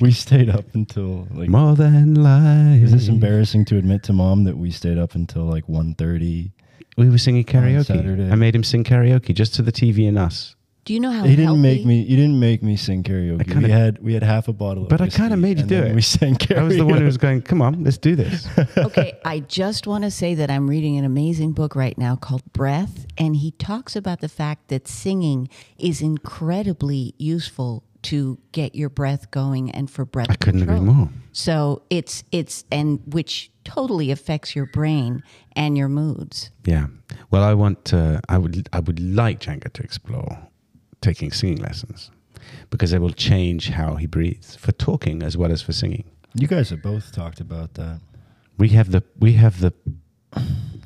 we stayed up until like. More than life. Is this embarrassing to admit to mom that we stayed up until like 1.30? We were singing karaoke. Saturday. I made him sing karaoke just to the TV and us. Do you know how He didn't make me. You didn't make me sing karaoke. kinda- we had we had half a bottle. Of But I kinda made you do it. We sang karaoke. I was the one who was going, come on, let's do this. okay, I just want to say that I'm reading an amazing book right now called Breath, and he talks about the fact that singing is incredibly useful to get your breath going and for breath I couldn't control. agree more. So it's it's and which totally affects your brain and your moods. Yeah. Well, I want. to. I would. I would like Django to explore taking singing lessons because it will change how he breathes for talking as well as for singing. You guys have both talked about that. We have the. We have the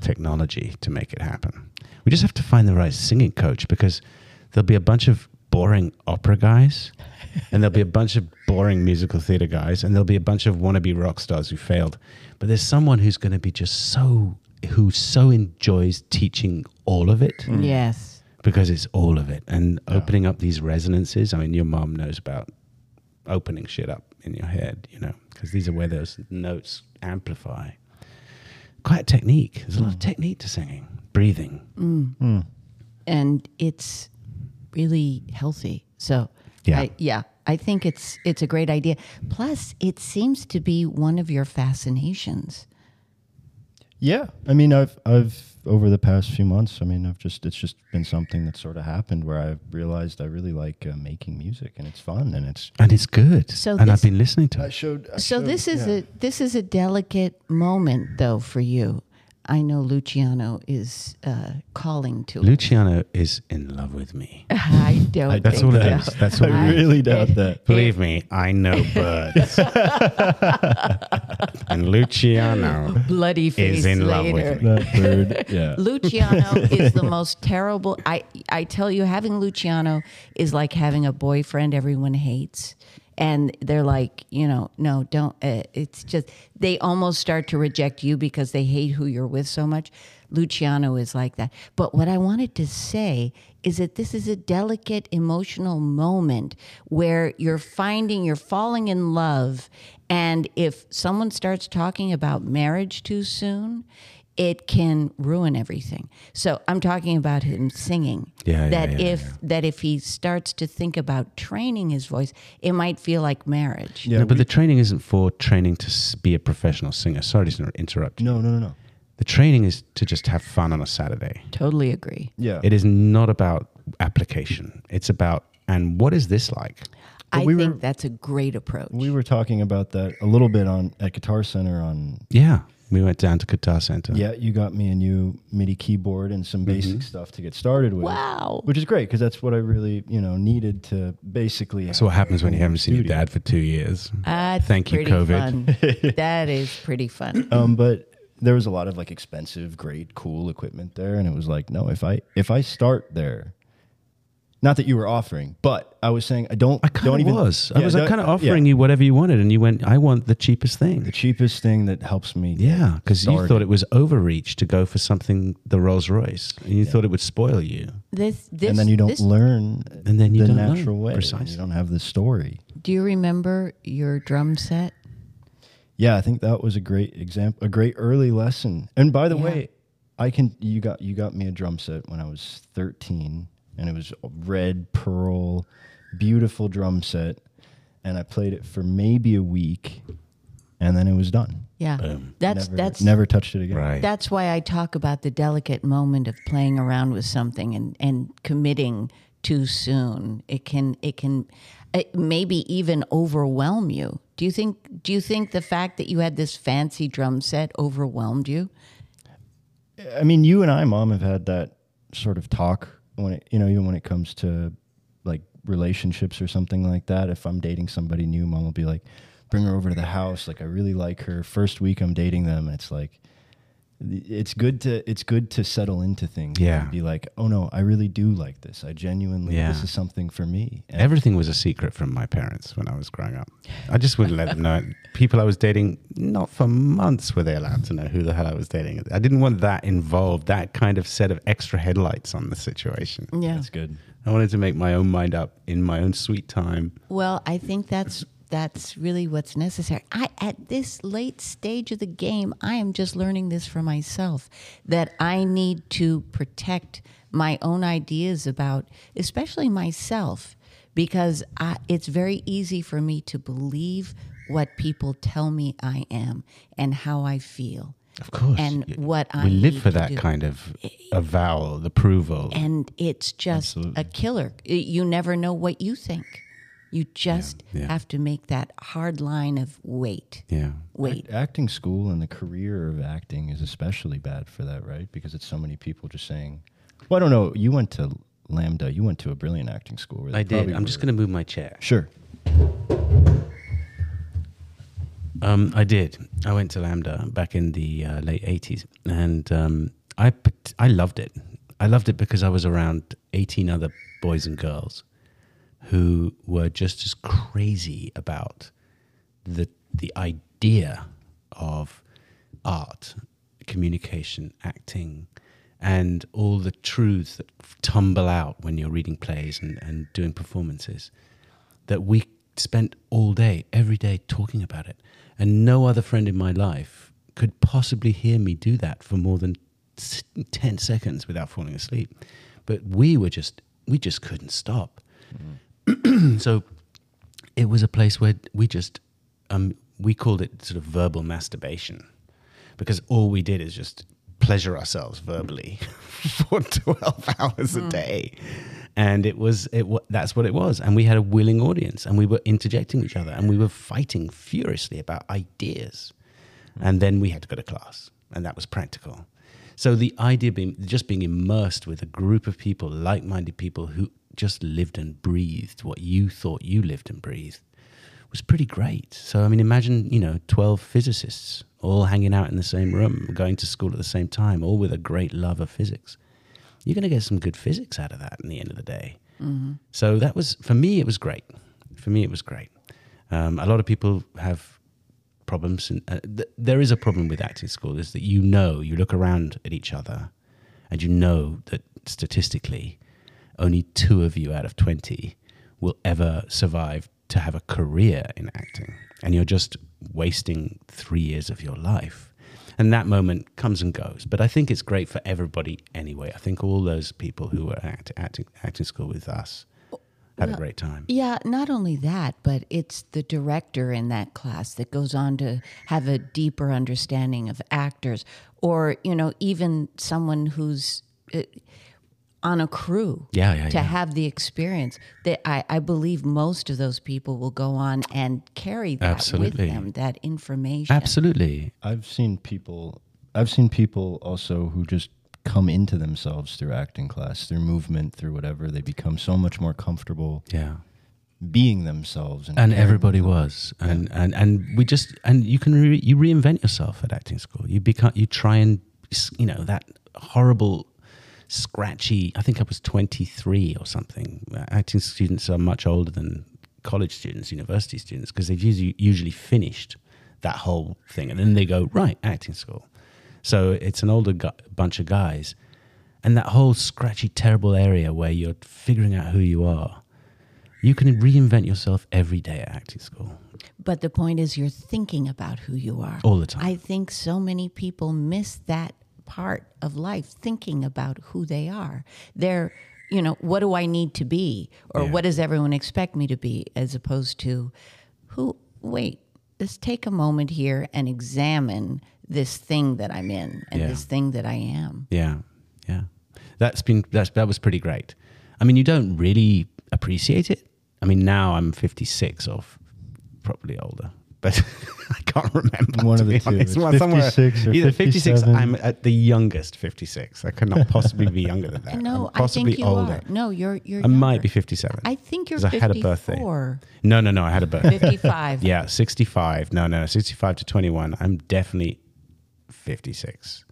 technology to make it happen. We just have to find the right singing coach because there'll be a bunch of boring opera guys, and there'll be a bunch of boring musical theater guys, and there'll be a bunch of wannabe rock stars who failed. But there's someone who's going to be just so who so enjoys teaching all of it mm. Yes. because it's all of it and opening up these resonances. I mean, your mom knows about opening shit up in your head, you know, because these are where those notes amplify. Quite a technique. There's a lot of mm. technique to singing, breathing. Mm. and it's really healthy. So Yeah. I, yeah, I think it's it's a great idea. Plus, it seems to be one of your fascinations. Yeah, I mean, I've I've over the past few months. I mean, I've just it's just been something that sort of happened where I've realized I really like uh, making music and it's fun and it's. And it's good. So and I've been listening to I it. showed. I so showed- this is yeah. a this is a delicate moment though for you. I know Luciano is uh, calling to. Luciano is in love with me. I don't. I That's think all it so. is. That's all I it is. really doubt that. Believe me, I know birds. and Luciano Bloody face is in love with me. That bird. Yeah. Luciano is the most terrible. I I tell you, having Luciano is like having a boyfriend everyone hates, and they're like, you know, no, don't. Uh, it's just they almost start to reject you because they hate who you're with so much. Luciano is like that. But what I wanted to say is that this is a delicate emotional moment where you're finding you're falling in love and if someone starts talking about marriage too soon it can ruin everything so i'm talking about him singing Yeah, yeah, that yeah, if yeah. that if he starts to think about training his voice it might feel like marriage Yeah, no, but the training isn't for training to be a professional singer. Sorry to interrupt. you. no, no, no, no. The training is to just have fun on a Saturday. totally agree Yeah. It is not about application. It's about, and what is this like? i we think were- that's a great approach we were talking about that a little bit on at Guitar Center on. Yeah. We went down to Guitar Center. Yeah, you got me a new MIDI keyboard and some basic stuff to get started with. wow Which is great because that's what I really, you know, needed to basically. So what happens when you haven't seen your dad for two years. That's Thank you, COVID. fun. that is pretty fun um, but there was a lot of like expensive, great, cool equipment there, and it was like, no, if I if I start there, not that you were offering, but I was saying I don't. I kind don't of even, was. I was don't- kind of yeah. offering you whatever you wanted, and you went, I want the cheapest thing. the cheapest thing that helps me. Yeah, because you thought it was overreach to go for something the Rolls Royce, and you thought it would spoil you. this this and then you don't this, learn And then you the don't learn. natural way. and Precisely. You don't have the story. do you remember your drum set Yeah, I think that was a great example, a great early lesson. And by the Yeah. way, I can you got you got me a drum set when I was 13 and it was a red pearl beautiful drum set and I played it for maybe a week and then it was done. yeah Boom. that's never, that's never touched it again. Right. That's why I talk about the delicate moment of playing around with something and, and committing too soon. It can it can it maybe even overwhelm you. Do you think do you think the fact that you had this fancy drum set overwhelmed you? I mean, you and I, mom, have had that sort of talk when it, you know, even when it comes to like relationships or something like that. If I'm dating somebody new, mom will be like, bring her over to the house. Like, I really like her. First week I'm dating them. It's like, it's good to, it's good to settle into things. Yeah. And be like, oh no, I really do like this. I genuinely, Yeah. this is something for me. And Everything was a secret from my parents when I was growing up. I just wouldn't let them know. People I was dating, not for months were they allowed to know who the hell I was dating. I didn't want that involved, that kind of set of extra headlights on the situation. Yeah. that's good. I wanted to make my own mind up in my own sweet time. Well, I think that's that's really what's necessary. I at this late stage of the game, I am just learning this for myself that I need to protect my own ideas about, especially myself, because I, it's very easy for me to believe what people tell me I am and how I feel. Of course. And what I we live need for that do. kind of avowal, approval. and it's just a killer. You never know what you think. You just yeah. have to make that hard line of wait, yeah. wait. Acting school and the career of acting is especially bad for that, right? Because it's so many people just saying, "Well, I don't know. You went to LAMDA. You went to a brilliant acting school." where I did. I'm just going to move my chair. Sure. Um, I did. I went to LAMDA back in the uh, late '80s, and um, I I loved it. I loved it because I was around 18 other boys and girls who were just as crazy about the the idea of art, communication, acting, and all the truths that tumble out when you're reading plays and, and doing performances that we spent all day, every day talking about it. And no other friend in my life could possibly hear me do that for more than 10 seconds without falling asleep. But we were just, we just couldn't stop. Mm-hmm. so it was a place where we just, um, we called it sort of verbal masturbation because all we did is just pleasure ourselves verbally for 12 hours a day. And it was it that's what it was. And we had a willing audience and we were interjecting each other and we were fighting furiously about ideas. And then we had to go to class and that was practical. So the idea being just being immersed with a group of people like-minded people who just lived and breathed what you thought you lived and breathed was pretty great. So I mean, imagine you know twelve physicists all hanging out in the same room, going to school at the same time, all with a great love of physics. You're going to get some good physics out of that in the end of the day. So that was for me. It was great. For me, it was great. Um, a lot of people have problems, and uh, th- there is a problem with acting school. Is that you know you look around at each other, and you know that statistically, only two of you out of twenty will ever survive to have a career in acting. And you're just wasting three years of your life. And that moment comes and goes. But I think it's great for everybody anyway. I think all those people who were at acting, acting school with us had a great time. Yeah, not only that, but it's the director in that class that goes on to have a deeper understanding of actors, or you know, even someone who's uh, on a crew. Yeah, yeah, to yeah. have the experience that I, I believe most of those people will go on and carry that Absolutely. with them, that information. Absolutely. I've seen people. I've seen people also who just come into themselves through acting class, through movement, through whatever. They become so much more comfortable Yeah. being themselves, and, and everybody was and and and we just and you can re, you reinvent yourself at acting school you become you try and you know that horrible scratchy i think i was 23 or something acting students are much older than college students university students because they've usually usually finished that whole thing and then they go right acting school so it's an older gu- bunch of guys and that whole scratchy terrible area where you're figuring out who you are you can reinvent yourself every day at acting school. But the point is, you're thinking about who you are All the time. I think so many people miss that part of life, thinking about who they are. They're, you know, what do I need to be, or Yeah. what does everyone expect me to be, as opposed to, who? Wait, let's take a moment here and examine this thing that I'm in and Yeah. this thing that I am. Yeah, yeah. That's been that's that was pretty great. I mean, you don't really appreciate it. I mean, now I'm 56 or probably older, but I can't remember. One of the be two. It's Well, somewhere- 56 or either 56. I'm at the youngest 56. I could not possibly be younger than that. No, I'm possibly I think you older. are. No, you're you're. I might be 57. I think you're 'Cause I had a birthday. 54. No, no, no. I had a birthday. 55. yeah, 65. No, no, 65 to 21. I'm definitely 56.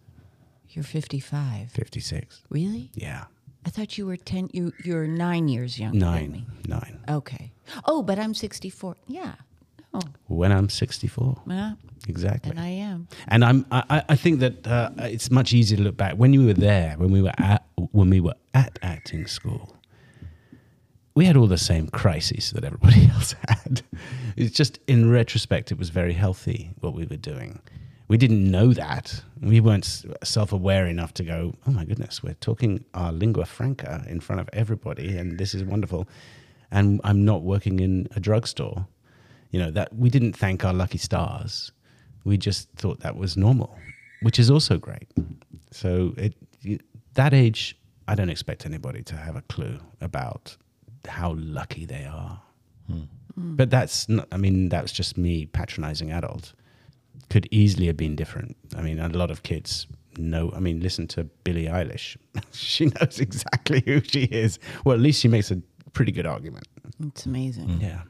You're 55. 56. Really? Yeah. I thought you were 10 you you're 9 years younger than me. Nine. Nine. Okay. Oh, but I'm 64. Yeah. Oh, When I'm 64. yeah. Exactly. And I am. And I'm, I, I- think that uh, it's much easier to look back when you were there, when we were at, when we were at acting school. we had all the same crises that everybody else had. It's just in retrospect, it was very healthy what we were doing. We didn't know that. We weren't self aware enough to go, oh my goodness, we're talking our lingua franca in front of everybody, and this is wonderful. And I'm not working in a drugstore. You know, that we didn't thank our lucky stars. We just thought that was normal, which is also great. So, it, that age, I don't expect anybody to have a clue about how lucky they are. Hmm. Hmm. But that's not, I mean, that's just me patronizing adults Could easily have been different. I mean, a lot of kids know, I mean, listen to Billie Eilish. she knows exactly who she is. Well, at least she makes a pretty good argument. It's amazing. Hmm. Yeah.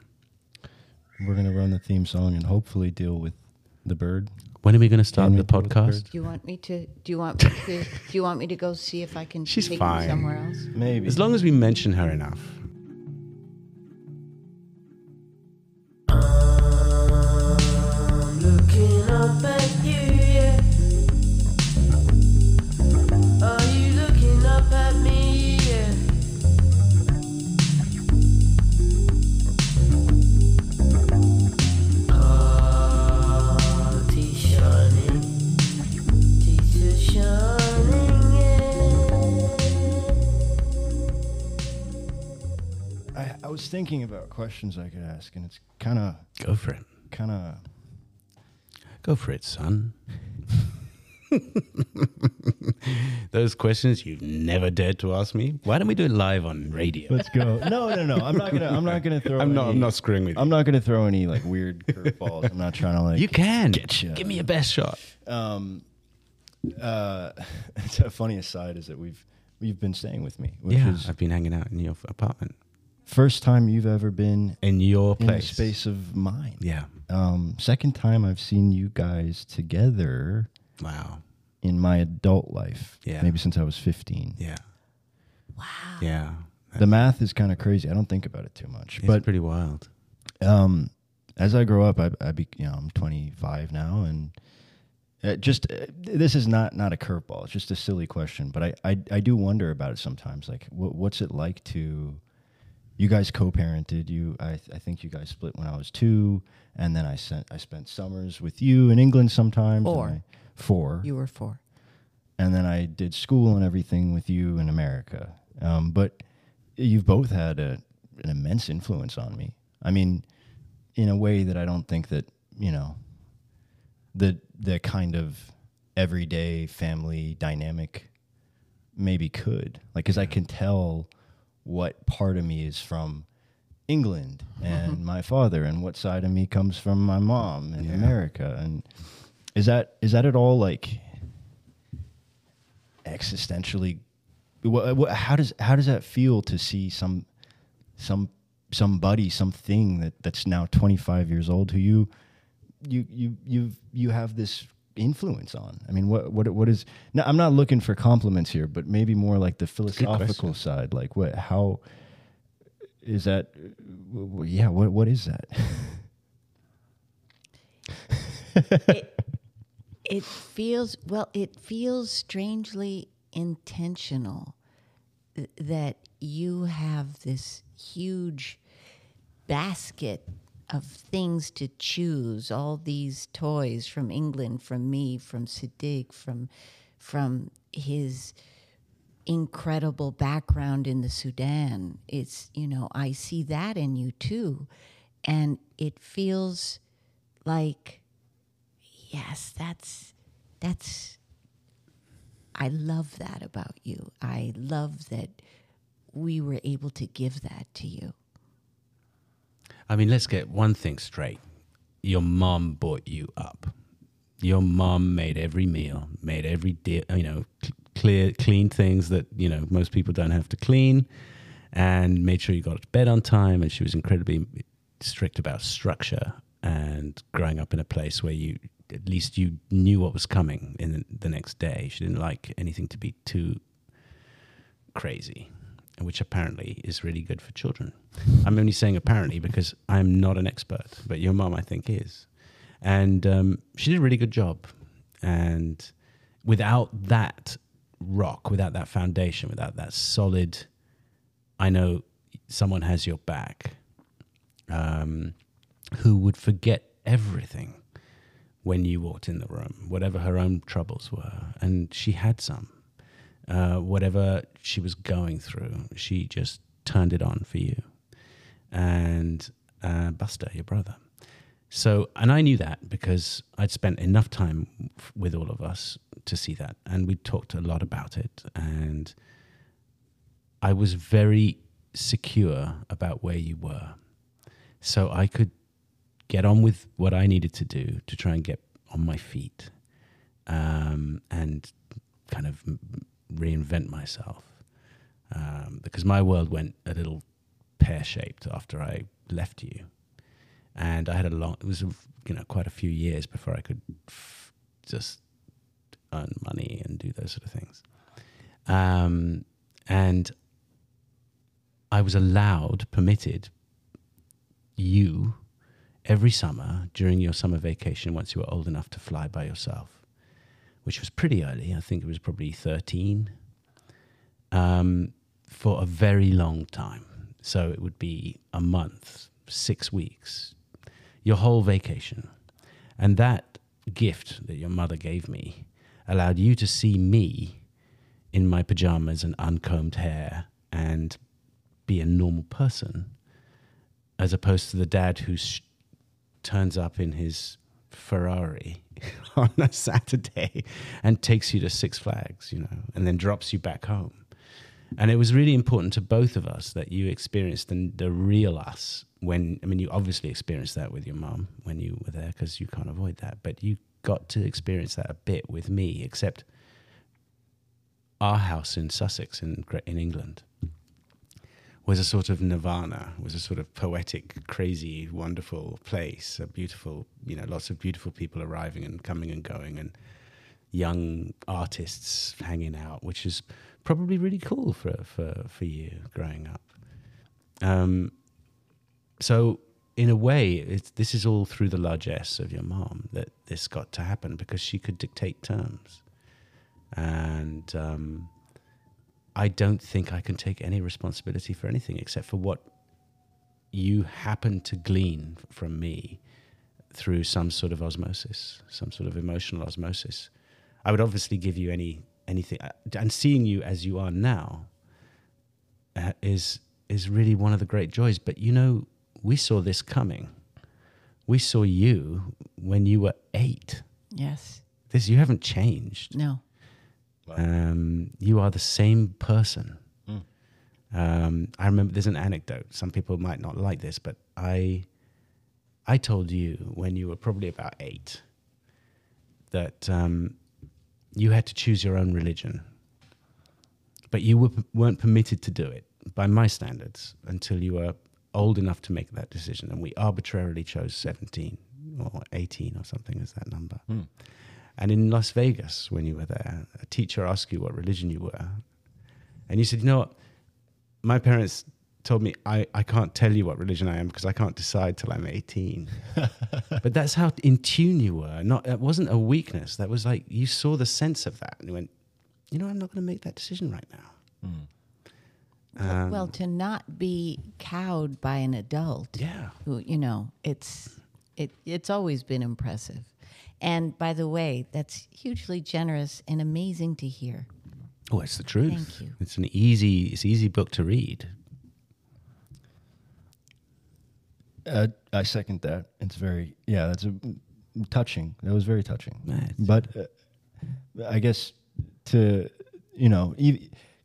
We're gonna run the theme song and hopefully deal with the bird. When are we going to start Can the we deal with the podcast? Do you want me to? Do you want me to? do you want me to go see if I can She's take fine. somewhere else? Maybe As long as we mention her enough. Was thinking about questions I could ask, and it's kind of Go for it. kind of Go for it, son. Those questions you've never dared to ask me. Why don't we do it live on radio? Let's go. No, no, no. I'm not gonna. I'm not gonna throw. I'm not. I'm not screwing with you. I'm not gonna throw any like weird curveballs. I'm not trying to like. you can get ya. Give me your best shot. Um, uh, it's a funny aside is that we've we've been staying with me, which yeah, is I've been hanging out in your apartment, first time you've ever been in your in place. space of mine. Yeah. Um, second time I've seen you guys together Wow. in my adult life. Yeah. Maybe since I was 15. Yeah. Wow. Yeah. The math is kind of crazy. I don't think about it too much, It's but pretty wild. um, as I grow up, I, I be, you know, I'm 25 now, and uh, just uh, this is not not a curveball. It's just a silly question, but I, I I do wonder about it sometimes. Like, what, what's it like to? You guys co-parented. You, I, I think you guys split when I was two, and then I sent I spent summers with you in England sometimes. Four. I- four. You were four. and then I did school and everything with you in America. Um, but you've both had a, an immense influence on me. I mean, in a way that I don't think that you know the the kind of everyday family dynamic maybe could like because I can tell what part of me is from England and my father and what side of me comes from my mom in Yeah. America and is that is that at all like existentially what, what, how does how does that feel to see some some somebody something that that's now 25 years old who you you you you you have this influence on? I mean what what what is no, i'm not looking for compliments here but maybe more like the philosophical side like what how is that w- w- yeah what what is that? It, it feels well it feels strangely intentional that you have this huge basket of things to choose all these toys from England from me from Siddig from from his incredible background in the Sudan. It's you know I see that in you too. And it feels like yes that's that's i love that about you. I love that we were able to give that to you I mean, let's get one thing straight. Your mom brought you up. Your mom made every meal, made every di- you know, cl- clear, clean things that you know most people don't have to clean, and made sure you got to bed on time. And she was incredibly strict about structure and growing up in a place where you at least you knew what was coming in the next day. She didn't like anything to be too crazy, which apparently is really good for children. I'm only saying apparently because I'm not an expert, but your mom, I think, is. And um, she did a really good job. And without that rock, without that foundation, without that solid, I know someone has your back, um, who would forget everything when you walked in the room, whatever her own troubles were, and she had some. Uh, whatever she was going through, she just turned it on for you. And uh, Buster, your brother. So, and I knew that because I'd spent enough time f- with all of us to see that. And we talked a lot about it. And I was very secure about where you were. So I could get on with what I needed to do to try and get on my feet um, and kind of reinvent myself. Um, because my world went a little pear shaped after I left you. And I had a long, it was, you know, quite a few years before I could f- just earn money and do those sort of things. Um, and I was allowed, permitted you every summer during your summer vacation once you were old enough to fly by yourself, which was pretty early. I think it was probably 13, um, for a very long time. So it would be a month, six weeks, your whole vacation. And that gift that your mother gave me allowed you to see me in my pajamas and uncombed hair and be a normal person as opposed to the dad who sh- turns up in his Ferrari on a Saturday and takes you to Six Flags, you know, and then drops you back home. And it was really important to both of us that you experienced the, the real us when, I mean, you obviously experienced that with your mum when you were there because you can't avoid that, but you got to experience that a bit with me, except our house in Sussex in, in England was a sort of nirvana, was a sort of poetic, crazy, wonderful place. A beautiful, you know, lots of beautiful people arriving and coming and going, and young artists hanging out, which is probably really cool for for for you growing up. Um, so in a way, this is all through the largesse of your mom that this got to happen because she could dictate terms, and um, I don't think I can take any responsibility for anything except for what you happen to glean from me through some sort of osmosis, some sort of emotional osmosis. I would obviously give you any anything, uh, and seeing you as you are now uh, is is really one of the great joys. But you know, we saw this coming. We saw you when you were eight. Yes. This you haven't changed. No. Um, you are the same person. Mm. Um, I remember there's an anecdote. Some people might not like this, but I, I told you when you were probably about eight that um, you had to choose your own religion, but you were, weren't permitted to do it by my standards until you were old enough to make that decision. And we arbitrarily chose 17 or 18 or something as that number. Hmm. And in Las Vegas, when you were there, a teacher asked you what religion you were. And you said, you know what? My parents told me I, I can't tell you what religion I am because I can't decide till I'm 18. but that's how in tune you were. Not That wasn't a weakness. That was like you saw the sense of that. And you went, you know, I'm not going to make that decision right now. Well- Um, well, to not be cowed by an adult. Yeah. Who you know, it's it it's always been impressive. And by the way, that's hugely generous and amazing to hear. Oh, it's the truth. Thank you. It's an easy, it's an easy book to read. Uh, I second that. It's very yeah. That's a, touching. That was very touching. Yeah, it's- But uh, I guess to you know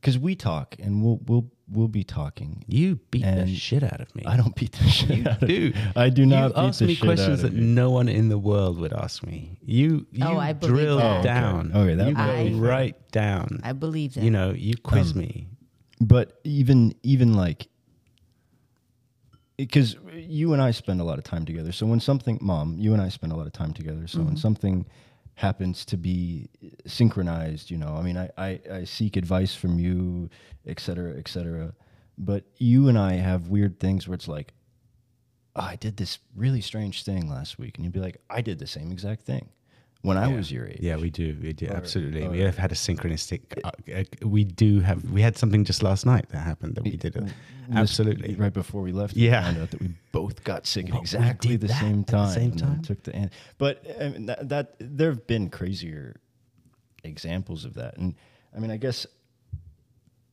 because we talk and we'll we'll we'll be talking. You beat the shit out of me. I don't beat the shit You out of do. I do not You beat asked the me shit questions out of that you. no one in the world would ask me. You, you Oh, I believe drill that. down. Okay. Okay, that you would go right down. I believe that. you know, you quiz Um, me. but even even like because you and I spend a lot of time together. So when something, mom, you and I spend a lot of time together. So when something happens to be synchronized, you know, I mean, I, I, I seek advice from you, et cetera, et cetera. But you and I have weird things where it's like, oh, I did this really strange thing last week. And you'd be like, I did the same exact thing. When I Yeah. was your age. Yeah, we do. We do Or- absolutely. we have had a synchronistic. Uh, uh, we do have. We had something just last night that happened that we did. This- Absolutely. Right before we left, Yeah. we found out that we both got sick at What, we exactly the same at the time. same time? Took the an- but I mean, that, that there have been crazier examples of that, and I mean, I guess,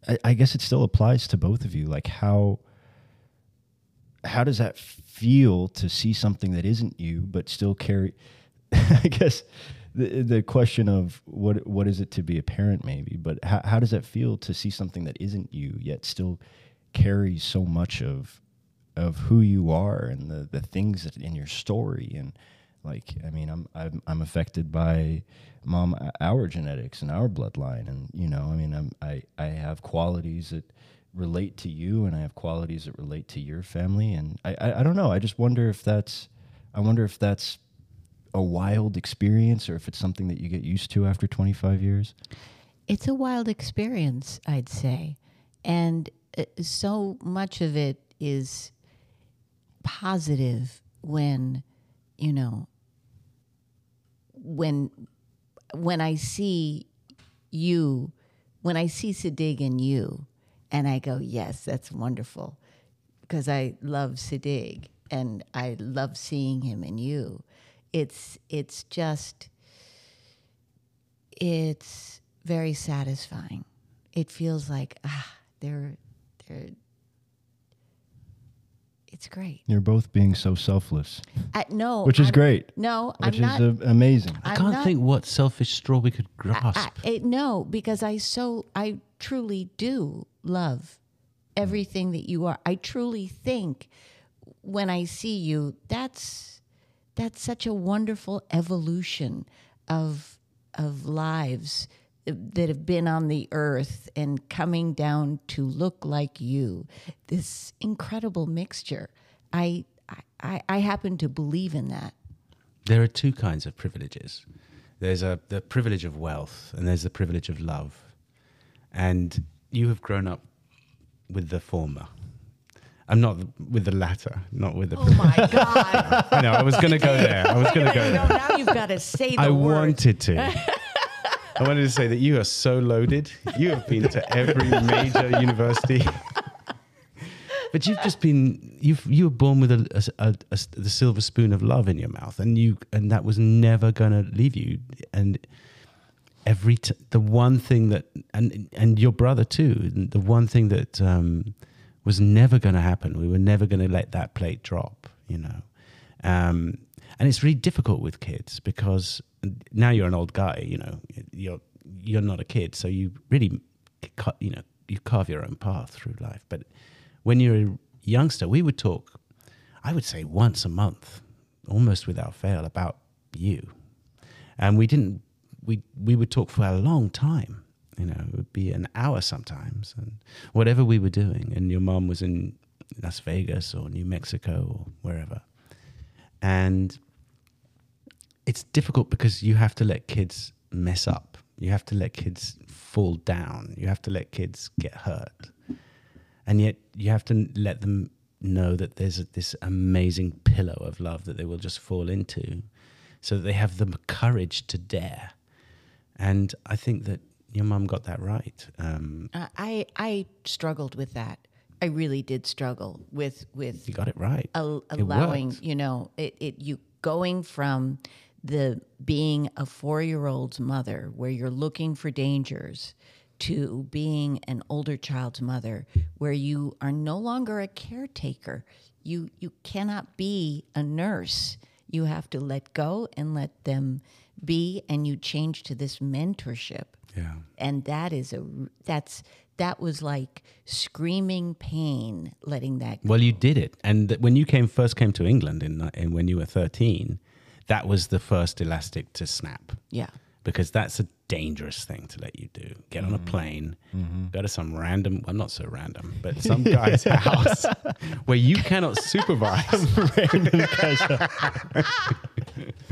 I, I guess it still applies to both of you. Like how how does that feel to see something that isn't you but still carry? I guess the the question of what what is it to be a parent maybe, but how how does that feel to see something that isn't you yet still carries so much of of who you are and the the things in your story? And like I mean I'm I'm I'm affected by mom our genetics and our bloodline and you know I mean I'm I I have qualities that relate to you and I have qualities that relate to your family. And I I, I don't know. I just wonder if that's I wonder if that's a wild experience or if it's something that you get used to after 25 years It's a wild experience, I'd say. And uh, so much of it is positive when, you know, when when I see you, when I see Siddig in you, and I go, yes, that's wonderful, because I love Siddig and I love seeing him in you. It's it's just it's very satisfying. It feels like ah, they're they're. It's great. you're both being so selfless I, no, which is I'm- great No, which I'm is not. uh, amazing I I'm can't not- think what selfish straw we could grasp. I, I, no, because I so I truly do love everything that you are. I truly think when I see you, that's that's such a wonderful evolution of of lives that have been on the earth and coming down to look like you. This incredible mixture. I I, I happen to believe in that. there are two kinds of privileges. There's a the privilege of wealth, and there's the privilege of love. And you have grown up with the former. I'm not with the latter, not with the. Oh my God. I know. I was going to go there. I was going to go No, there. now you've got to say the I word. wanted to. I wanted to say that you are so loaded. You have been to every major university. But you've just been you've you were born with a, a, a- a- the silver spoon of love in your mouth, and you and that was never going to leave you. And every t- the one thing that and and your brother too, the one thing that um, was never going to happen. We were never going to let that plate drop. You know, um, and it's really difficult with kids because now you're an old guy. You know, you're you're not a kid, so you really you know you carve your own path through life. But when you're a youngster, we would talk. I would say once a month, almost without fail, about you, and we didn't. We we would talk for a long time. You know, it would be an hour sometimes, and whatever we were doing. And your mom was in Las Vegas or New Mexico or wherever, and it's difficult because you have to let kids mess up. You have to let kids fall down. You have to let kids get hurt. And yet you have to let them know that there's a, this amazing pillow of love that they will just fall into so that they have the courage to dare. And I think that your mum got that right. Um, Uh, I I struggled with that. I really did struggle with with you got it right. al- allowing you know it, it you going from the being a four year old's mother where you're looking for dangers to being an older child's mother where you are no longer a caretaker you you cannot be a nurse you have to let go and let them be and you change to this mentorship Yeah. and that is a that's that was like screaming pain letting that go. Well, you did it, and th- when you came first came to England in, uh, in when you were thirteen, that was the first elastic to snap yeah because that's a dangerous thing to let you do. Get on a mm-hmm. plane, mm-hmm. go to some random, well, not so random, but some guy's house where you cannot supervise.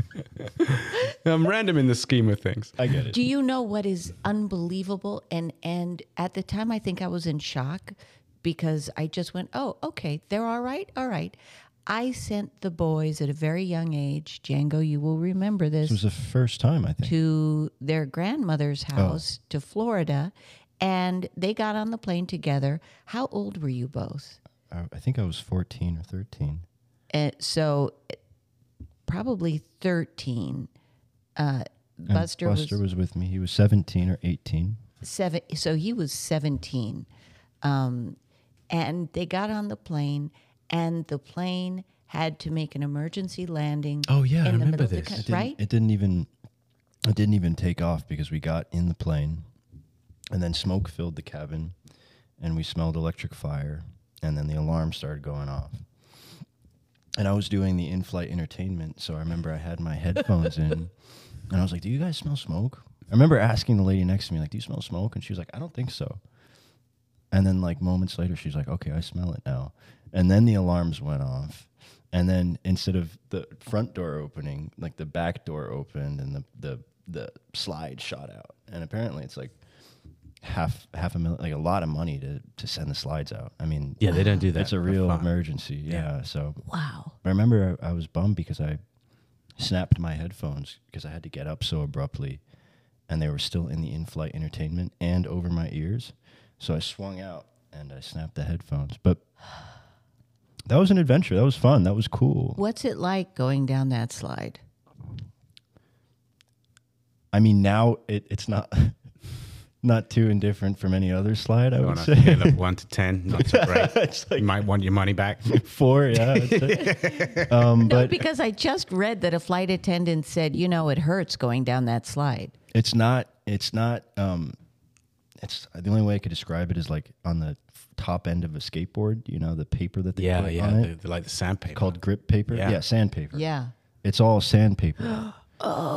I'm random in the scheme of things. I get it. Do you know what is unbelievable? And and at the time, I think I was in shock because I just went, "Oh, okay, they're all right, all right." I sent the boys at a very young age, Django, you will remember this, This was the first time I think. to their grandmother's oh. house to Florida, and they got on the plane together. How old were you both? I, I think I was 14 or 13. And so probably 13. Uh, Buster, Buster was, was with me. He was 17 or 18. seven. So he was 17. Um, and they got on the plane, and the plane had to make an emergency landing. Oh, yeah, I remember middle of the this. coun- It right? It didn't even it didn't even take off because we got in the plane and then smoke filled the cabin and we smelled electric fire and then the alarm started going off. And I was doing the in-flight entertainment, so I remember I had my headphones in and I was like, "Do you guys smell smoke?" I remember asking the lady next to me like, "Do you smell smoke?" and she was like, "I don't think so." And then like moments later she's like, "Okay, I smell it now." And then the alarms went off. And then instead of the front door opening, like the back door opened and the the the slide shot out. And apparently it's like half half a million like a lot of money to to send the slides out. I mean, Yeah, they don't do that. it's a real fun. emergency. Yeah. So wow. I remember I, I was bummed because I snapped my headphones because I had to get up so abruptly and they were still in the in-flight entertainment and over my ears. So I swung out and I snapped the headphones. But that was an adventure. That was fun. That was cool. What's it like going down that slide? I mean, now it, it's not not too indifferent from any other slide. I On would a say scale of one to ten, not so great. like you might want your money back. four. Yeah, um, No, but because I just read that a flight attendant said, you know, it hurts going down that slide. it's not. It's not. Um, it's the only way I could describe it is like on the top end of a skateboard. You know, the paper that they Yeah, put yeah, on the, it the, like the sandpaper. called grip paper. Yeah. Yeah, sandpaper. Yeah. It's all sandpaper.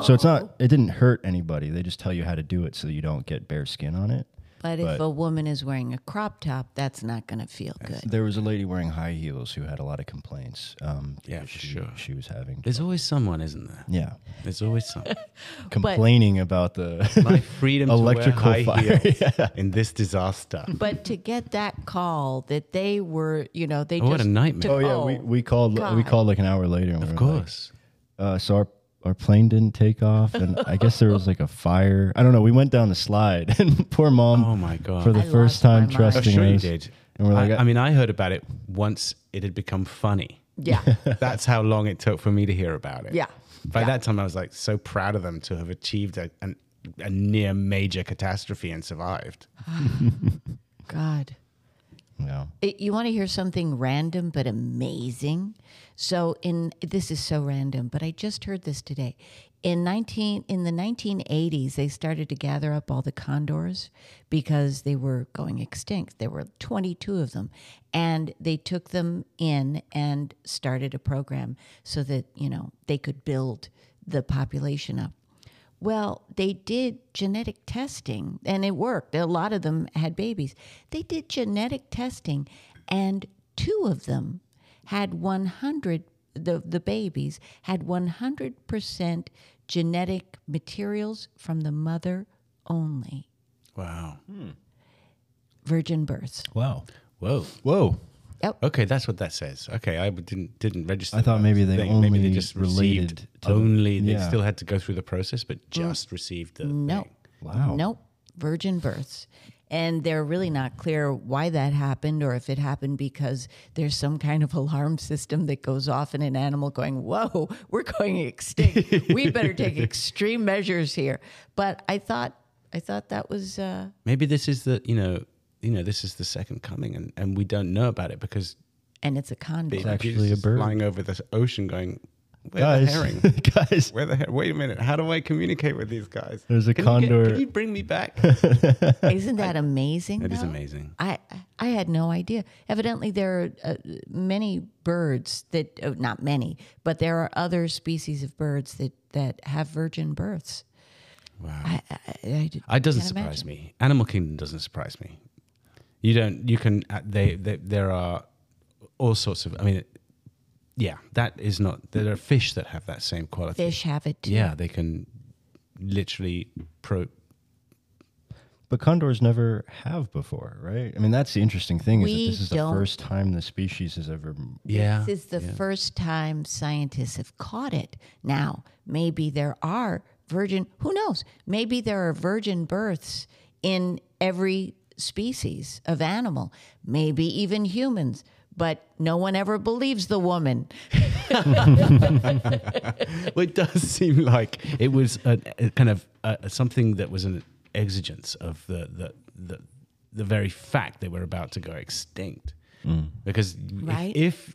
So it's not. It didn't hurt anybody. They just tell you how to do it so you don't get bare skin on it. But, if a woman is wearing a crop top, that's not going to feel good. There was a lady wearing high heels who had a lot of complaints. Um, Yeah, for she, sure. She was having. There's always someone, isn't there? Yeah, There's always some. complaining about the My freedom electrical to wear high fire. heels in this disaster. But to get that call that they were, you know, they Oh, what a nightmare. took- Oh yeah, we, we called we called like an hour later. And we Of were course. Like, uh, so our our plane didn't take off, and I guess there was like a fire. I don't know. We went down the slide, and poor mom. Oh my god. For the I first time trusting oh, sure you us. did. And we're like, I, I mean, I heard about it once it had become funny. Yeah. That's how long it took for me to hear about it. Yeah. By Yeah. that time, I was like so proud of them to have achieved a, an, a near major catastrophe and survived. God. yeah. It, you want to hear something random but amazing? So in this is so random, but I just heard this today. In 19 in the 1980s, they started to gather up all the condors because they were going extinct. There were 22 of them, and they took them in and started a program so that, you know, they could build the population up. Well, they did genetic testing and it worked. A lot of them had babies. They did genetic testing and two of them had 100 the the babies had 100% genetic materials from the mother only. Wow. Hmm. Virgin births. Wow. Whoa. Whoa. Yep. Okay, that's what that says. Okay, I didn't didn't register. I thought maybe they thing. maybe they just related received to the- only. They yeah. still had to go through the process, but just received the. No. thing. Wow. Nope. Virgin births. And they're really not clear why that happened or if it happened because there's some kind of alarm system that goes off in an animal going, Whoa, we're going extinct. we better take extreme measures here. But I thought I thought that was uh, Maybe this is the you know you know this is the second coming, and and we don't know about it because and it's a condor. baby actually a bird. flying over the ocean, going, "Where Guys, the herring? guys, Where the her- Wait a minute! How do I communicate with these guys? There's a Can you get- condor- can you bring me back? Isn't that amazing? That is though? amazing. I I had no idea. Evidently, there are uh, many birds that uh, not many, but there are other species of birds that that have virgin births. Wow. I, I, I did- It doesn't can't surprise imagine. me. Animal Kingdom doesn't surprise me. You don't. You can. uh, They, they. There are all sorts of. I mean, yeah. That is not. There are fish that have that same quality. Fish have it too. Yeah, they can literally pro. but condors never have before, right? I mean, that's the interesting thing is We that this is the first time the species has ever. Yeah. This is the first time scientists have caught it. Now, maybe there are virgin, who knows? Maybe there are virgin births in every species of animal, maybe even humans, but no one ever believes the woman. well, it does seem like it was a, a kind of uh something that was an exigence of the, the the the very fact they were about to go extinct. Because if- if,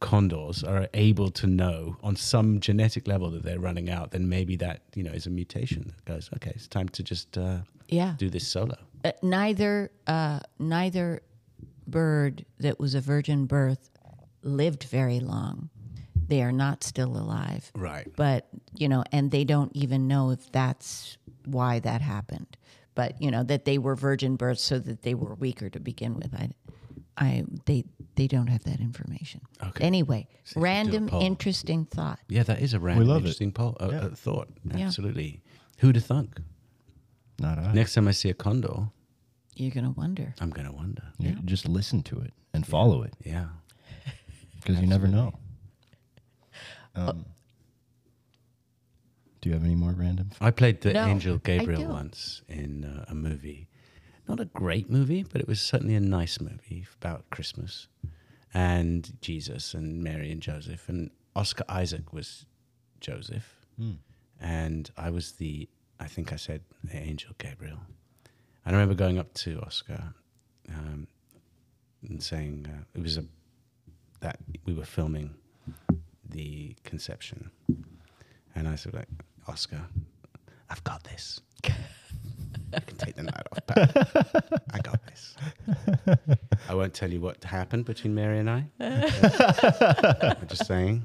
condors are able to know on some genetic level that they're running out, then maybe that you know is a mutation that goes, okay, it's time to just uh, Yeah. do this solo. Uh, neither uh, neither bird that was a virgin birth lived very long. They are not still alive. Right. But, you know, and they don't even know if that's why that happened. But, you know, that they were virgin births so that they were weaker to begin with. I I they they don't have that information. Okay. Anyway, So you do a random interesting thought. Yeah, that is a random love interesting poll, uh, Yeah. uh, thought. Yeah. Absolutely. Who'd have thunk? Not I. Next time I see a condor, You're going to wonder. I'm going to wonder. You just listen to it and follow it Yeah. because you never know. Um, do you have any more random? I played the No, angel Gabriel once in uh, a movie. Not a great movie, but it was certainly a nice movie about Christmas and Jesus and Mary and Joseph. And Oscar Isaac was Joseph. And I was the, I think I said the angel Gabriel. I remember going up to Oscar um, and saying, uh, it was a, that we were filming the conception. And I said, like, Oscar, I've got this. You can take the night off, pal. I got this. I won't tell you what happened between Mary and I. I'm just saying.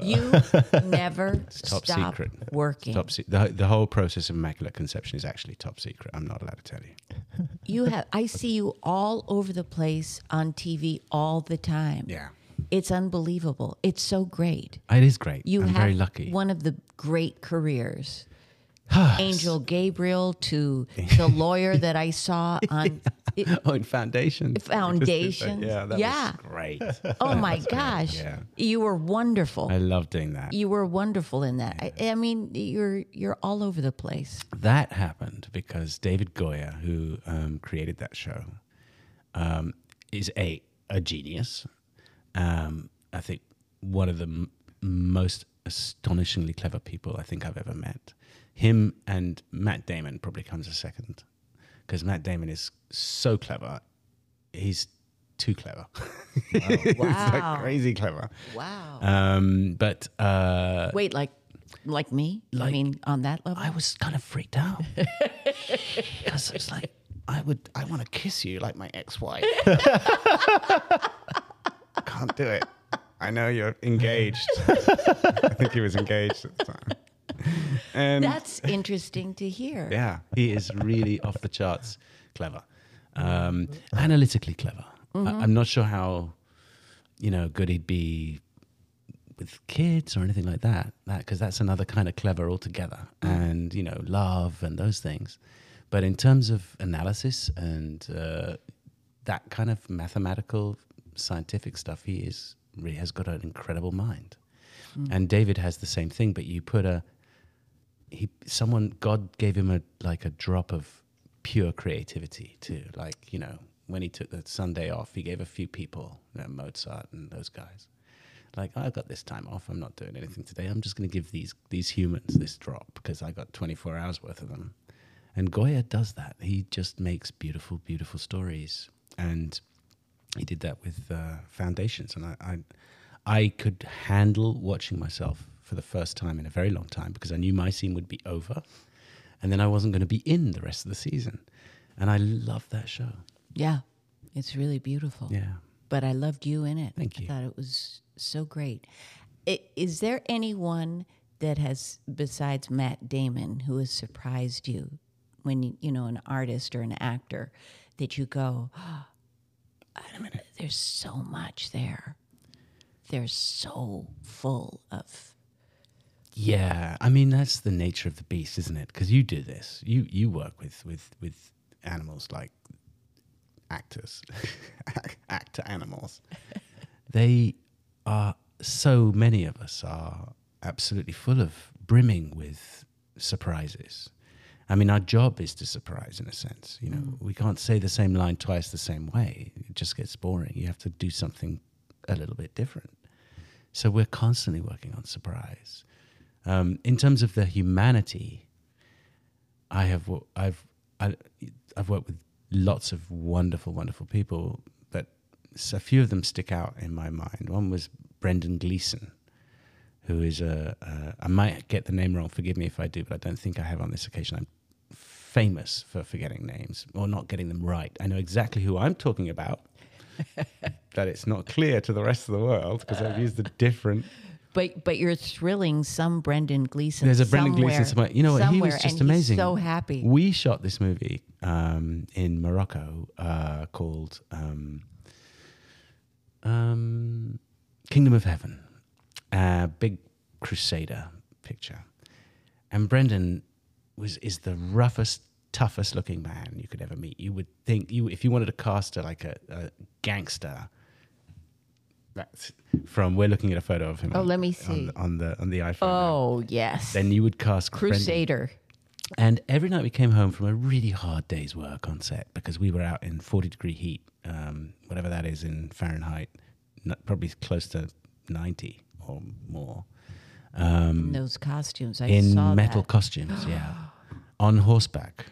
You never top stop secret. working. Top se- the, the whole process of immaculate conception is actually top secret. I'm not allowed to tell you. You have I see you all over the place on TV all the time. Yeah. It's unbelievable. It's so great. It is great. You I'm have very lucky. one of the great careers. Angel Gabriel to the lawyer that I saw on it- oh, in Foundation. Foundations. Yeah, that Yeah. was great. Oh my gosh. yeah. You were wonderful. I love doing that. you were wonderful in that. I, I mean, you're you're all over the place. That happened because David Goyer, who um, created that show, um, is a a genius. Um, I think one of the m- most astonishingly clever people I think I've ever met. Him and Matt Damon probably comes a second because Matt Damon is so clever. He's too clever. Like Wow. crazy clever. Wow. Um, but uh, Wait, like like me? I mean, on that level? I was kind of freaked out because it's like I would I want to kiss you like my ex-wife. Can't do it. I know you're engaged. I think he was engaged at the time. And That's interesting to hear. yeah, he is really off the charts clever, um, analytically clever. I, I'm not sure how you know good he'd be with kids or anything like that. That because that's another kind of clever altogether, and you know love and those things. But in terms of analysis and uh, that kind of mathematical, scientific stuff, he is really has got an incredible mind. And David has the same thing, but you put a he someone God gave him a like a drop of pure creativity too. Like you know when he took the Sunday off, he gave a few people, you know, Mozart and those guys. Like I've got this time off. I'm not doing anything today. I'm just going to give these these humans this drop because I got 24 hours worth of them. And Goyer does that. He just makes beautiful, beautiful stories, and he did that with uh, Foundations. And I, I, I could handle watching myself for the first time in a very long time because I knew my scene would be over, and then I wasn't going to be in the rest of the season. And I love that show. Yeah. It's really beautiful. Yeah. But I loved you in it. Thank you. I thought it was so great. I- Is there anyone that has, besides Matt Damon, who has surprised you when you, you know, an artist or an actor that you go, oh, there's so much there. They're so full of Yeah, I mean that's the nature of the beast, isn't it? Because you do this, you you work with with with animals like actors, actor animals. they are so many of us are absolutely full of brimming with surprises. I mean, our job is to surprise in a sense. You know, mm. we can't say the same line twice the same way. It just gets boring. You have to do something a little bit different. So we're constantly working on surprise. Um, in terms of the humanity, I have I've I, I've worked with lots of wonderful, wonderful people, but a few of them stick out in my mind. One was Brendan Gleeson, who is a, a I might get the name wrong. Forgive me if I do, but I don't think I have on this occasion. I'm famous for forgetting names or not getting them right. I know exactly who I'm talking about. that it's not clear to the rest of the world because I've used a different But but you're thrilling some Brendan Gleeson. There's a Brendan Gleeson. Somewhere. You know what? He was just amazing. So happy. We shot this movie um, in Morocco uh, called um, um, Kingdom of Heaven, a big crusader picture. And Brendan was is the roughest, toughest looking man you could ever meet. You would think you if you wanted to cast a, like a, a gangster. That's from we're looking at a photo of him. Oh, on- let me on see. the- on the on the iPhone. now oh yes, then you would cast. Crusader. And every night we came home from a really hard day's work on set because we were out in 40 degree heat, um, whatever that is in Fahrenheit, probably close to 90 or more, in those costumes. I Um, in metal that. costumes, yeah, on horseback.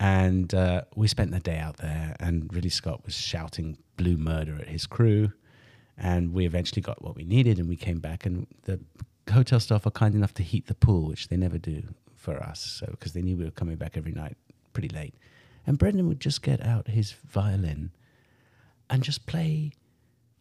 And uh, we spent the day out there, and Ridley Scott was shouting blue murder at his crew. And we eventually got what we needed, and we came back. And the hotel staff are kind enough to heat the pool, which they never do for us, so because they knew we were coming back every night pretty late. And Brendan would just get out his violin and just play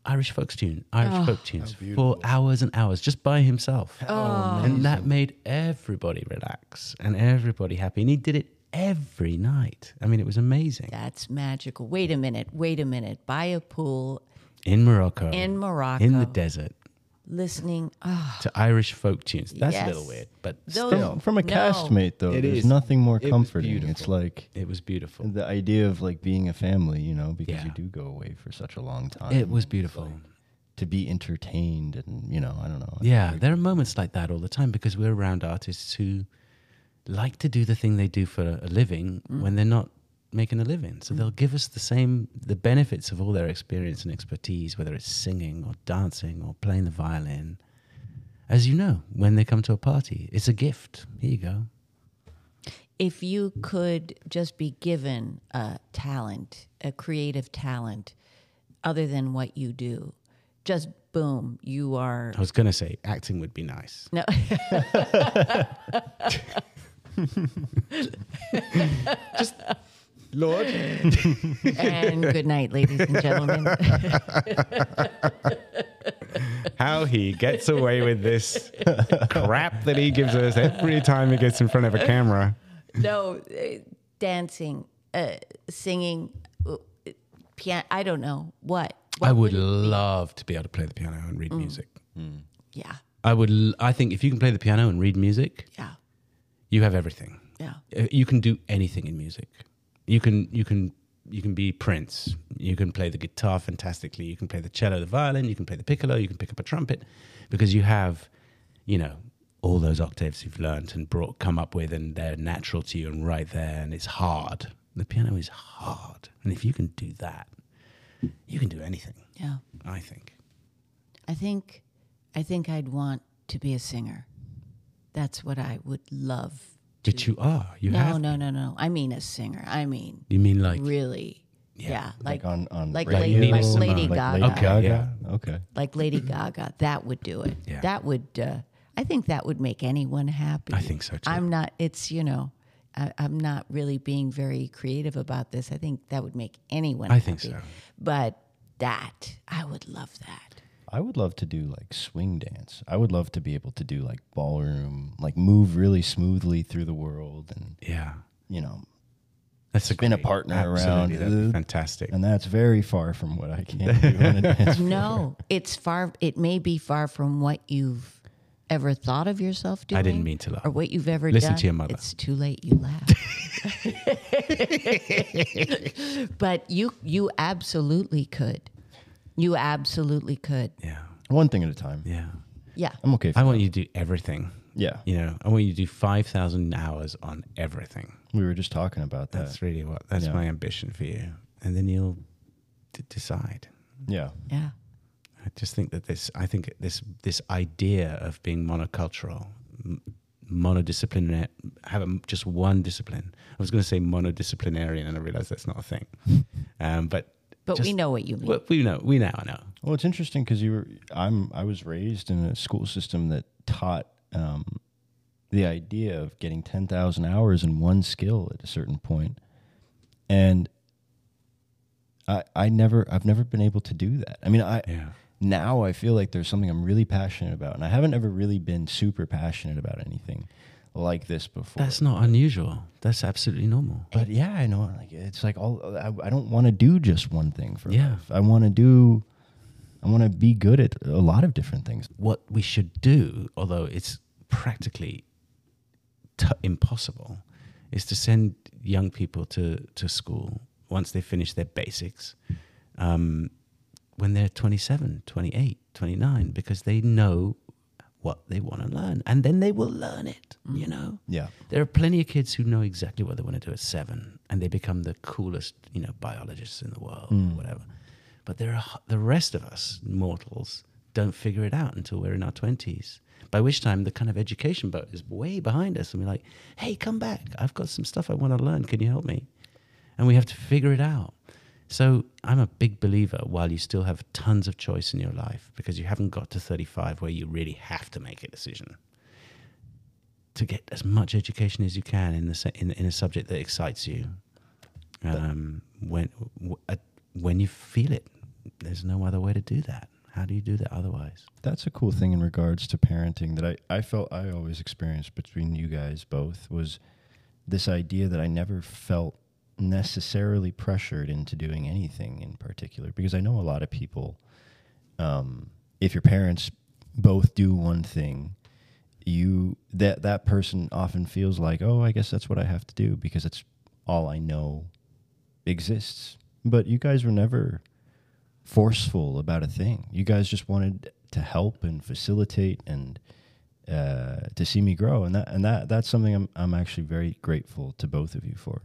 Irish folk tune, Irish oh. folk tunes for hours and hours, just by himself. Oh. and that made everybody relax and everybody happy. And he did it every night. I mean, it was amazing. That's magical. Wait a minute. Wait a minute. By a pool, In Morocco, In Morocco. in the desert, listening. Oh, to Irish folk tunes. That's a little weird, but Those- still, From, from a No. castmate though, It there's is. nothing more It comforting. It's like it was beautiful. the idea of like being a family, you know, because Yeah. you do go away for such a long time. It was beautiful. like to be entertained and you know, I don't know. Yeah, there are moments like that all the time because we're around artists who like to do the thing they do for a living mm. when they're not making a living. So mm. they'll give us the same the benefits of all their experience and expertise, whether it's singing or dancing or playing the violin. As you know, when they come to a party, it's a gift. Here you go. if you could just be given a talent, a creative talent, other than what you do, just boom, you are. I was going to say acting would be nice. No. Lord. and good night, ladies and gentlemen. How he gets away with this crap that he gives us every time he gets in front of a camera. no, uh, dancing, uh, singing, uh, piano. I don't know what. what I would it be? love to be able to play the piano and read Mm. music. Yeah, I would. l- I think if you can play the piano and read music, yeah, you have everything. yeah. Uh, You can do anything in music. You can. You can. You can be Prince. You can play the guitar fantastically. You can play the cello, the violin. You can play the piccolo. You can pick up a trumpet, because you have, you know, all those octaves you've learned and brought, come up with, and they're natural to you and right there. And it's hard. The piano is hard, and if you can do that, you can do anything. Yeah. I think. I think I think I'd want to be a singer. That's what I would love. But you are. You no, have. no, no, no. I mean a singer. I mean You mean like really. Yeah. like, Like on on like radio, Lady- like Simone. Lady like Gaga. Lady Okay, Gaga. yeah. Okay. like Lady Gaga. That would do it. Yeah. That would uh, I think that would make anyone happy. I think so, too. I'm not it's, you know, I, I'm not really being very creative about this. I think that would make anyone I think so. But that, I would love that. I would love to do like swing dance. I would love to be able to do like ballroom, like move really smoothly through the world and Yeah. you know, That's a Spin a great- partner absolutely, around. That'd be Uh, fantastic. and that's very far from what I can do on a dance. No, it's far. It may be far from what you've ever thought of yourself doing. I didn't mean to laugh. Or what you've ever done. Listen done. to your mother. It's too late. You laugh. but you you absolutely could. You absolutely could. Yeah. One thing at a time. Yeah. Yeah. I'm okay. For I want you to do everything. yeah, You know, I want you to do 5,000 hours on everything. we were just talking about that. That's really what, that's Yeah. my ambition for you. And then you'll d- decide. yeah, Yeah. I just think that this, I think this, this idea of being monocultural, m- monodisciplinary, have a, just one discipline. I was going to say monodisciplinarian, and I realized that's not a thing. Um, but But we know what you mean. well, we know, we now know. Well, it's interesting because you were. I'm. I was raised in a school system that taught um, the idea of getting ten thousand hours in one skill at a certain point, and I. I never. I've never been able to do that. I mean, I. Yeah. Now I feel like there's something I'm really passionate about, and I haven't ever really been super passionate about anything like this before. That's not unusual. That's absolutely normal. But yeah, I know. Like it's like all. I, I don't want to do just one thing for Yeah. life. I want to do. I want to be good at a lot of different things. what we should do, although it's practically t- impossible, is to send young people to, to school once they finish their basics um, when they're 27, 28, 29, because they know what they want to learn. And then they will learn it, mm. you know? Yeah. There are plenty of kids who know exactly what they want to do at seven, and they become the coolest, you know, biologists in the world, or whatever. But there are the rest of us mortals don't figure it out until we're in our twenties. By which time the kind of education boat is way behind us, and we're like, "Hey, come back! I've got some stuff I want to learn. Can you help me?" And we have to figure it out. So I'm a big believer. While you still have tons of choice in your life, because you haven't got to 35 where you really have to make a decision to get as much education as you can in the in, in a subject that excites you. Um, when w- uh, when you feel it, there's no other way to do that. How do you do that otherwise? That's a cool thing in regards to parenting that I, I felt I always experienced between you guys both was this idea that I never felt necessarily pressured into doing anything in particular because I know a lot of people um, if your parents both do one thing you that that person often feels like oh I guess that's what I have to do because it's all I know exists but you guys were never forceful about a thing. You guys just wanted to help and facilitate and uh, to see me grow, and that and that that's something I'm I'm actually very grateful to both of you for.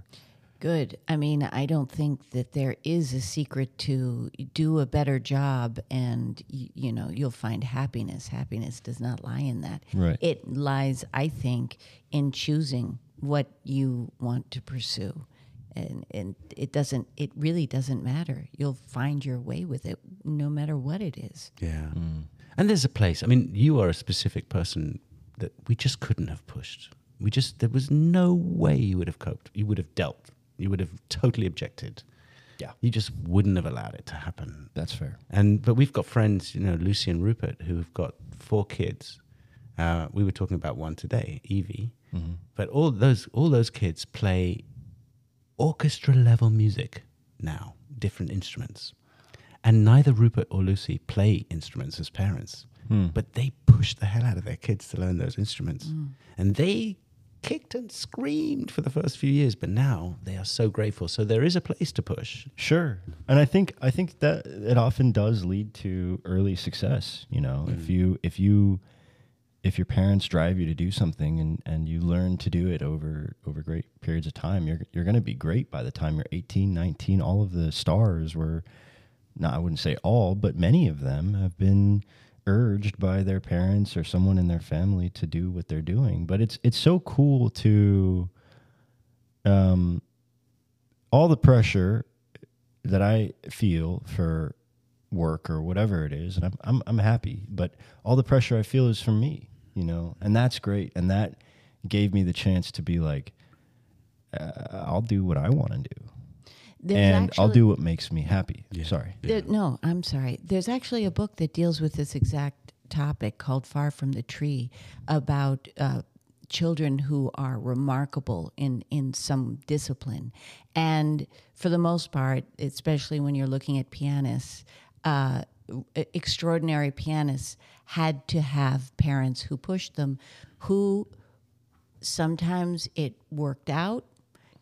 Good. I mean, I don't think that there is a secret to do a better job and, y- you know, you'll find happiness. Happiness does not lie in that. Right. It lies, I think, in choosing what you want to pursue. And, and it doesn't, it really doesn't matter. You'll find your way with it no matter what it is. Yeah. Hmm. And there's a place. I mean, you are a specific person that we just couldn't have pushed. We just there was no way you would have coped. You would have dealt. You would have totally objected. Yeah. You just wouldn't have allowed it to happen. That's fair. And but we've got friends, you know, Lucy and Rupert, who have got four kids. Uh, we were talking about one today, Evie. Mm-hmm. But all those all those kids play orchestra level music now, different instruments. And neither Rupert or Lucy play instruments as parents, hmm. but they push the hell out of their kids to learn those instruments. Mm. And they kicked and screamed for the first few years, but now they are so grateful. So there is a place to push. Sure, and I think I think that it often does lead to early success. You know, if mm. you if you if your parents drive you to do something and, and you learn to do it over over great periods of time, you're you're going to be great by the time you're 18, 19. All of the stars were, not I wouldn't say all, but many of them have been urged by their parents or someone in their family to do what they're doing. But it's it's so cool to um all the pressure that I feel for work or whatever it is, and I'm I'm I'm happy. But all the pressure I feel is from me, you know, and that's great. And that gave me the chance to be like, uh, I'll do what I want to do, There's and I'll do what makes me happy. Sorry. There, no, I'm sorry. There's actually a book that deals with this exact topic called Far from the Tree about uh, children who are remarkable in, in some discipline. And for the most part, especially when you're looking at pianists, uh, extraordinary pianists had to have parents who pushed them, who sometimes it worked out,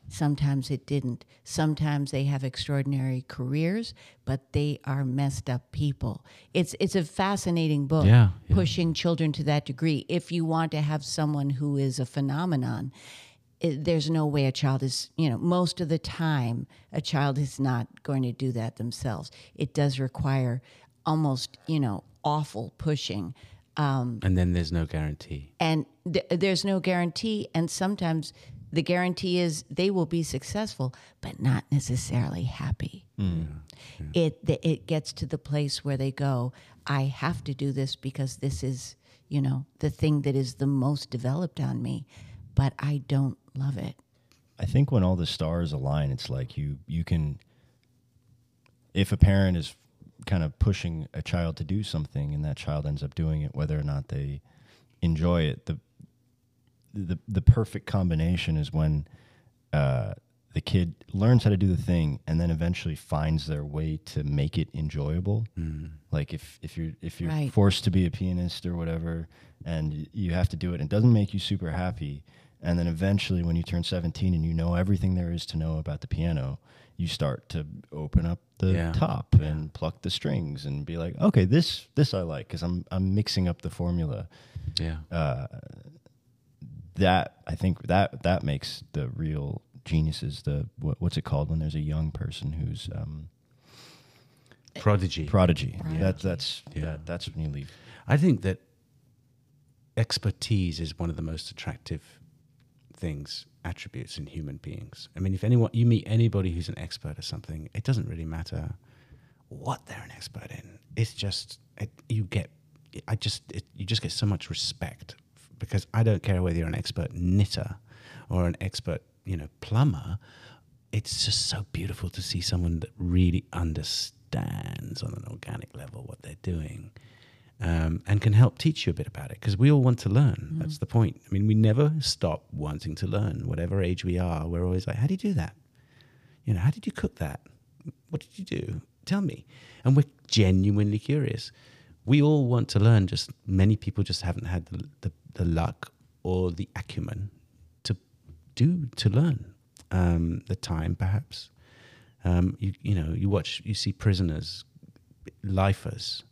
sometimes it didn't. Sometimes they have extraordinary careers, but they are messed up people. It's it's a fascinating book, Yeah, yeah. pushing children to that degree. If you want to have someone who is a phenomenon, it, there's no way a child is, you know, most of the time, a child is not going to do that themselves. It does require almost, you know, awful pushing. Um, And then there's no guarantee. and th- there's no guarantee. And sometimes the guarantee is they will be successful, but not necessarily happy. Mm. It, th- it gets to the place where they go, I have to do this because this is, you know, the thing that is the most developed on me, but I don't love it. I think when all the stars align, it's like you you can. If a parent is kind of pushing a child to do something, and that child ends up doing it, whether or not they enjoy it, the the the perfect combination is when uh, the kid learns how to do the thing, and then eventually finds their way to make it enjoyable. Like if if you're if you're Right. forced to be a pianist or whatever, and you have to do it, and it doesn't make you super happy, and then eventually when you turn 17 and you know everything there is to know about the piano, you start to open up the Yeah. top and pluck the strings and be like, okay, this this I like because I'm I'm mixing up the formula. Yeah. Uh, that I think that that makes the real geniuses. The what, what's it called when there's a young person who's um, Prodigy. prodigy. Prodigy. That, that's Yeah. that, that's when you leave. I think that expertise is one of the most attractive things, attributes in human beings. I mean, if anyone you meet anybody who's an expert at something, it doesn't really matter what they're an expert in. It's just it, you get, I just it, you just get so much respect f- because I don't care whether you're an expert knitter or an expert, you know, plumber. It's just so beautiful to see someone that really understands on an organic level what they're doing um, and can help teach you a bit about it because we all want to learn. That's the point. I mean, we never stop wanting to learn, whatever age we are. We're always like, how do you do that? You know, how did you cook that? What did you do? Tell me. And we're genuinely curious. We all want to learn, just many people just haven't had the, the, the luck or the acumen to do, to learn. Um, the time, perhaps. Um, you, you know, you watch, you see prisoners, lifers,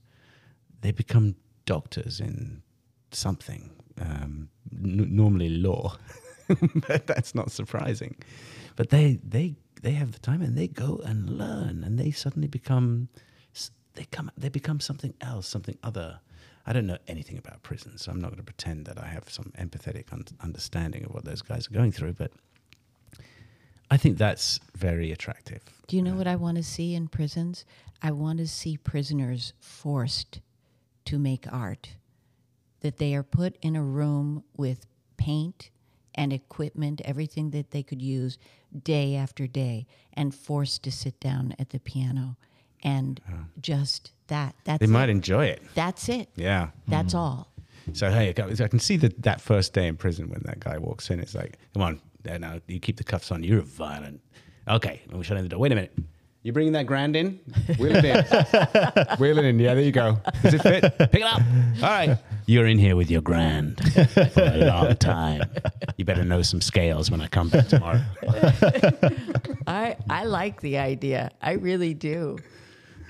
they become doctors in something, um, n- normally law. but that's not surprising. But they they they have the time and they go and learn, and they suddenly become they come they become something else, something other. I don't know anything about prisons, so I'm not going to pretend that I have some empathetic un- understanding of what those guys are going through. But I think that's very attractive. Do you know what I want to see in prisons? I want to see prisoners forced to make art. That they are put in a room with paint and equipment, everything that they could use day after day, and forced to sit down at the piano. And just that. That's They might it. enjoy it. That's it. Yeah. That's all. So hey, I can- I can see that that first day in prison when that guy walks in, it's like, come on, uh, now you keep the cuffs on. You're violent. Okay, we're shutting the door. Wait a minute. You bringing that grand in? Wheel it in. Wheel it in. Yeah, there you go. Does it fit? Pick it up. All right. You're in here with your grand for a long time. You better know some scales when I come back tomorrow. I I like the idea. I really do.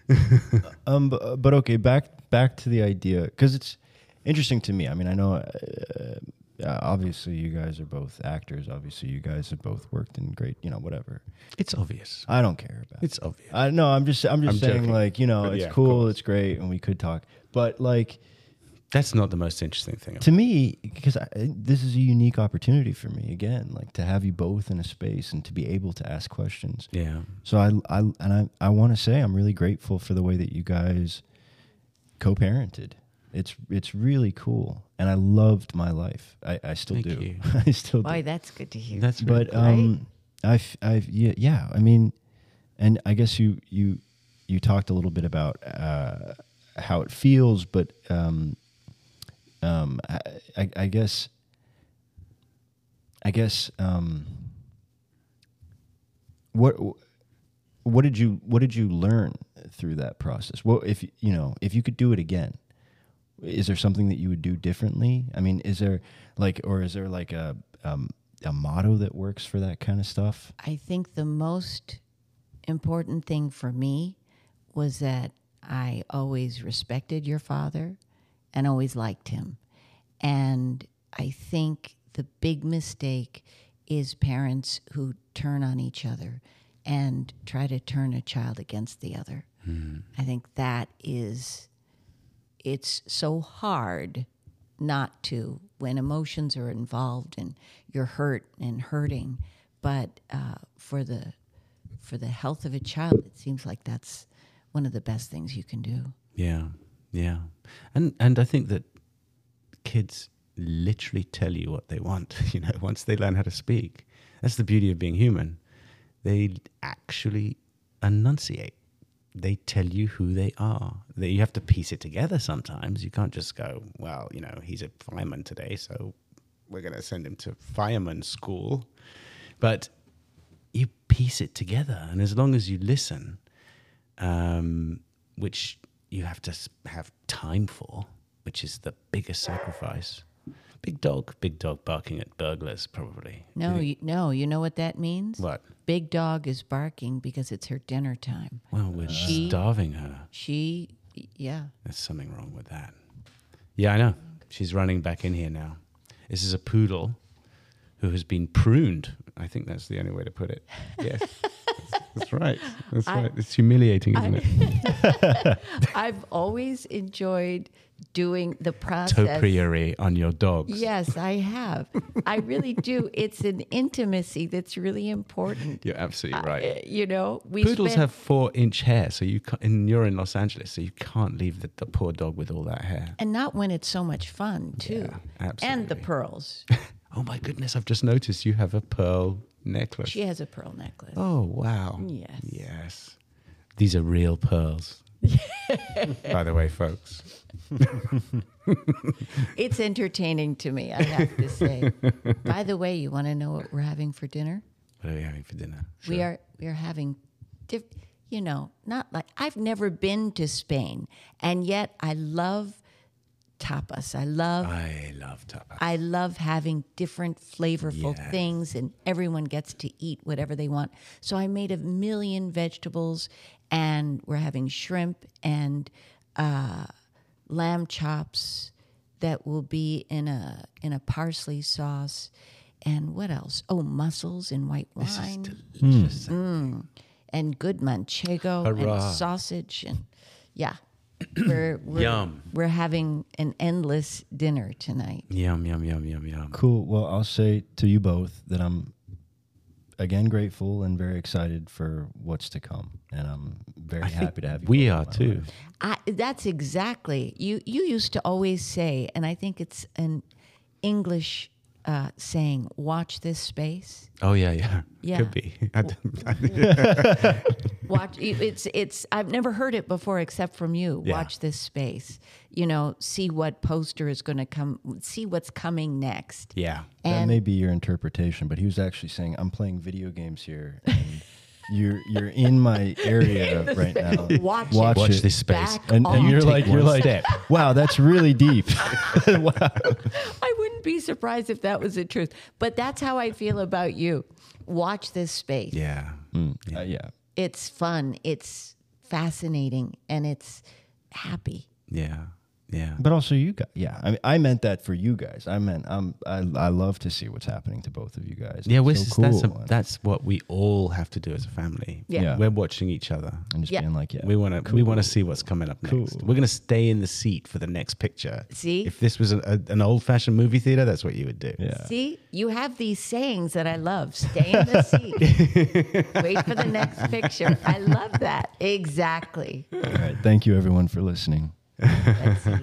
Um, but, but okay, back back to the idea because it's interesting to me. I mean, I know uh, uh, obviously you guys are both actors. Obviously, you guys have both worked in great, you know, whatever. It's obvious. I don't care about. It's obvious. I no, I'm just I'm just I'm saying joking. like you know But it's yeah, cool, it's great, and we could talk. But like That's not the most interesting thing. to me, because this is a unique opportunity for me again, like to have you both in a space and to be able to ask questions. Yeah. So I, I and I, I want to say I'm really grateful for the way that you guys co-parented. It's it's really cool, and I loved my life. I, I still Thank do. you. I still Boy, do. that's good to hear. That's really But cool. um, I've I've yeah yeah. I mean, and I guess you you you talked a little bit about uh, how it feels, but um, um, I, I, I guess I guess um, what what did you what did you learn through that process? Well, if you know, if you could do it again, is there something that you would do differently? I mean, is there like, or is there like a um, a motto that works for that kind of stuff? I think the most important thing for me was that I always respected your father and always liked him. And I think the big mistake is parents who turn on each other and try to turn a child against the other. I think that is it's so hard not to when emotions are involved and you're hurt and hurting but uh, for the for the health of a child it seems like that's one of the best things you can do Yeah, yeah, and and I think that kids literally tell you what they want. You know, once they learn how to speak, that's the beauty of being human. They actually enunciate. They tell you who they are. That you have to piece it together sometimes. You can't just go, well, you know, he's a fireman today, so we're going to send him to fireman school. But you piece it together, and as long as you listen, um, which you have to have time for, which is the biggest sacrifice. Big dog, big dog barking at burglars, probably. no you, no you know what that means What? big dog is barking because it's her dinner time Well, we're She- starving her. she yeah There's something wrong with that. Yeah, I know. She's running back in here now. This is a poodle who has been pruned. I think that's the only way to put it. Yes. That's right. That's I- right. It's humiliating, isn't it? i've always enjoyed doing the process Topiary on your dogs. Yes, I have. I really do. It's an intimacy that's really important. You're absolutely right. Uh, You know, we Poodles spend- have four inch hair, so you can't, and you're in Los Angeles, so you can't leave the, the poor dog with all that hair. and not when it's so much fun too. Yeah, And the pearls. Oh my goodness, I've just noticed you have a pearl necklace. She has a pearl necklace. Oh wow. Yes. Yes. These are real pearls. By the way, folks. It's entertaining to me, I have to say. By the way, you want to know what we're having for dinner? What are we having for dinner? We are we are having diff, you know, not like I've never been to Spain and yet I love tapas. I love I love tapas. I love having different flavorful Yes. things, and everyone gets to eat whatever they want. So I made a million vegetables, and we're having shrimp and uh, lamb chops that will be in a in a parsley sauce. And what else? Oh, mussels in white this is wine delicious. and good manchego Hurrah. and sausage and yeah. We're, we're Yum. we're having an endless dinner tonight. Yum yum yum yum yum. Cool. Well, I'll say to you both that I'm again grateful and very excited for what's to come, and I'm very I happy to have you. We are too. I, that's exactly you. You used to always say, and I think it's an English uh, saying, "Watch this space." Oh yeah, yeah. Yeah. Could be. I don't- Watch. It's it's. I've never heard it before except from you. Yeah. Watch this space. You know, see what poster is going to come. See what's coming next. yeah. That may be your interpretation, but he was actually saying, "I'm playing video games here, and you're you're in my area right now. Watch. Watch, Watch it. this space. Back And, and you're like, you're like, step. wow, that's really deep. wow. I wouldn't be surprised if that was the truth. But that's how I feel about you. Watch this space. Yeah. Mm, uh, yeah. It's fun. It's fascinating, and it's happy. Yeah. Yeah. But also you guys, yeah. I mean, I meant that for you guys. I meant I'm, I, I love to see what's happening to both of you guys. Yeah, which so is, that's, a, cool. that's what we all have to do as a family. Yeah. Yeah. We're watching each other. and just Yeah. being like, yeah, We want to we want to see what's coming up next. Cool. We're going to stay in the seat for the next picture. See? If this was a, a, an old-fashioned movie theater, that's what you would do. yeah. See, you have these sayings that I love. Stay in the seat. Wait for the next picture. I love that. Exactly. All right. Thank you, everyone, for listening. Gracias.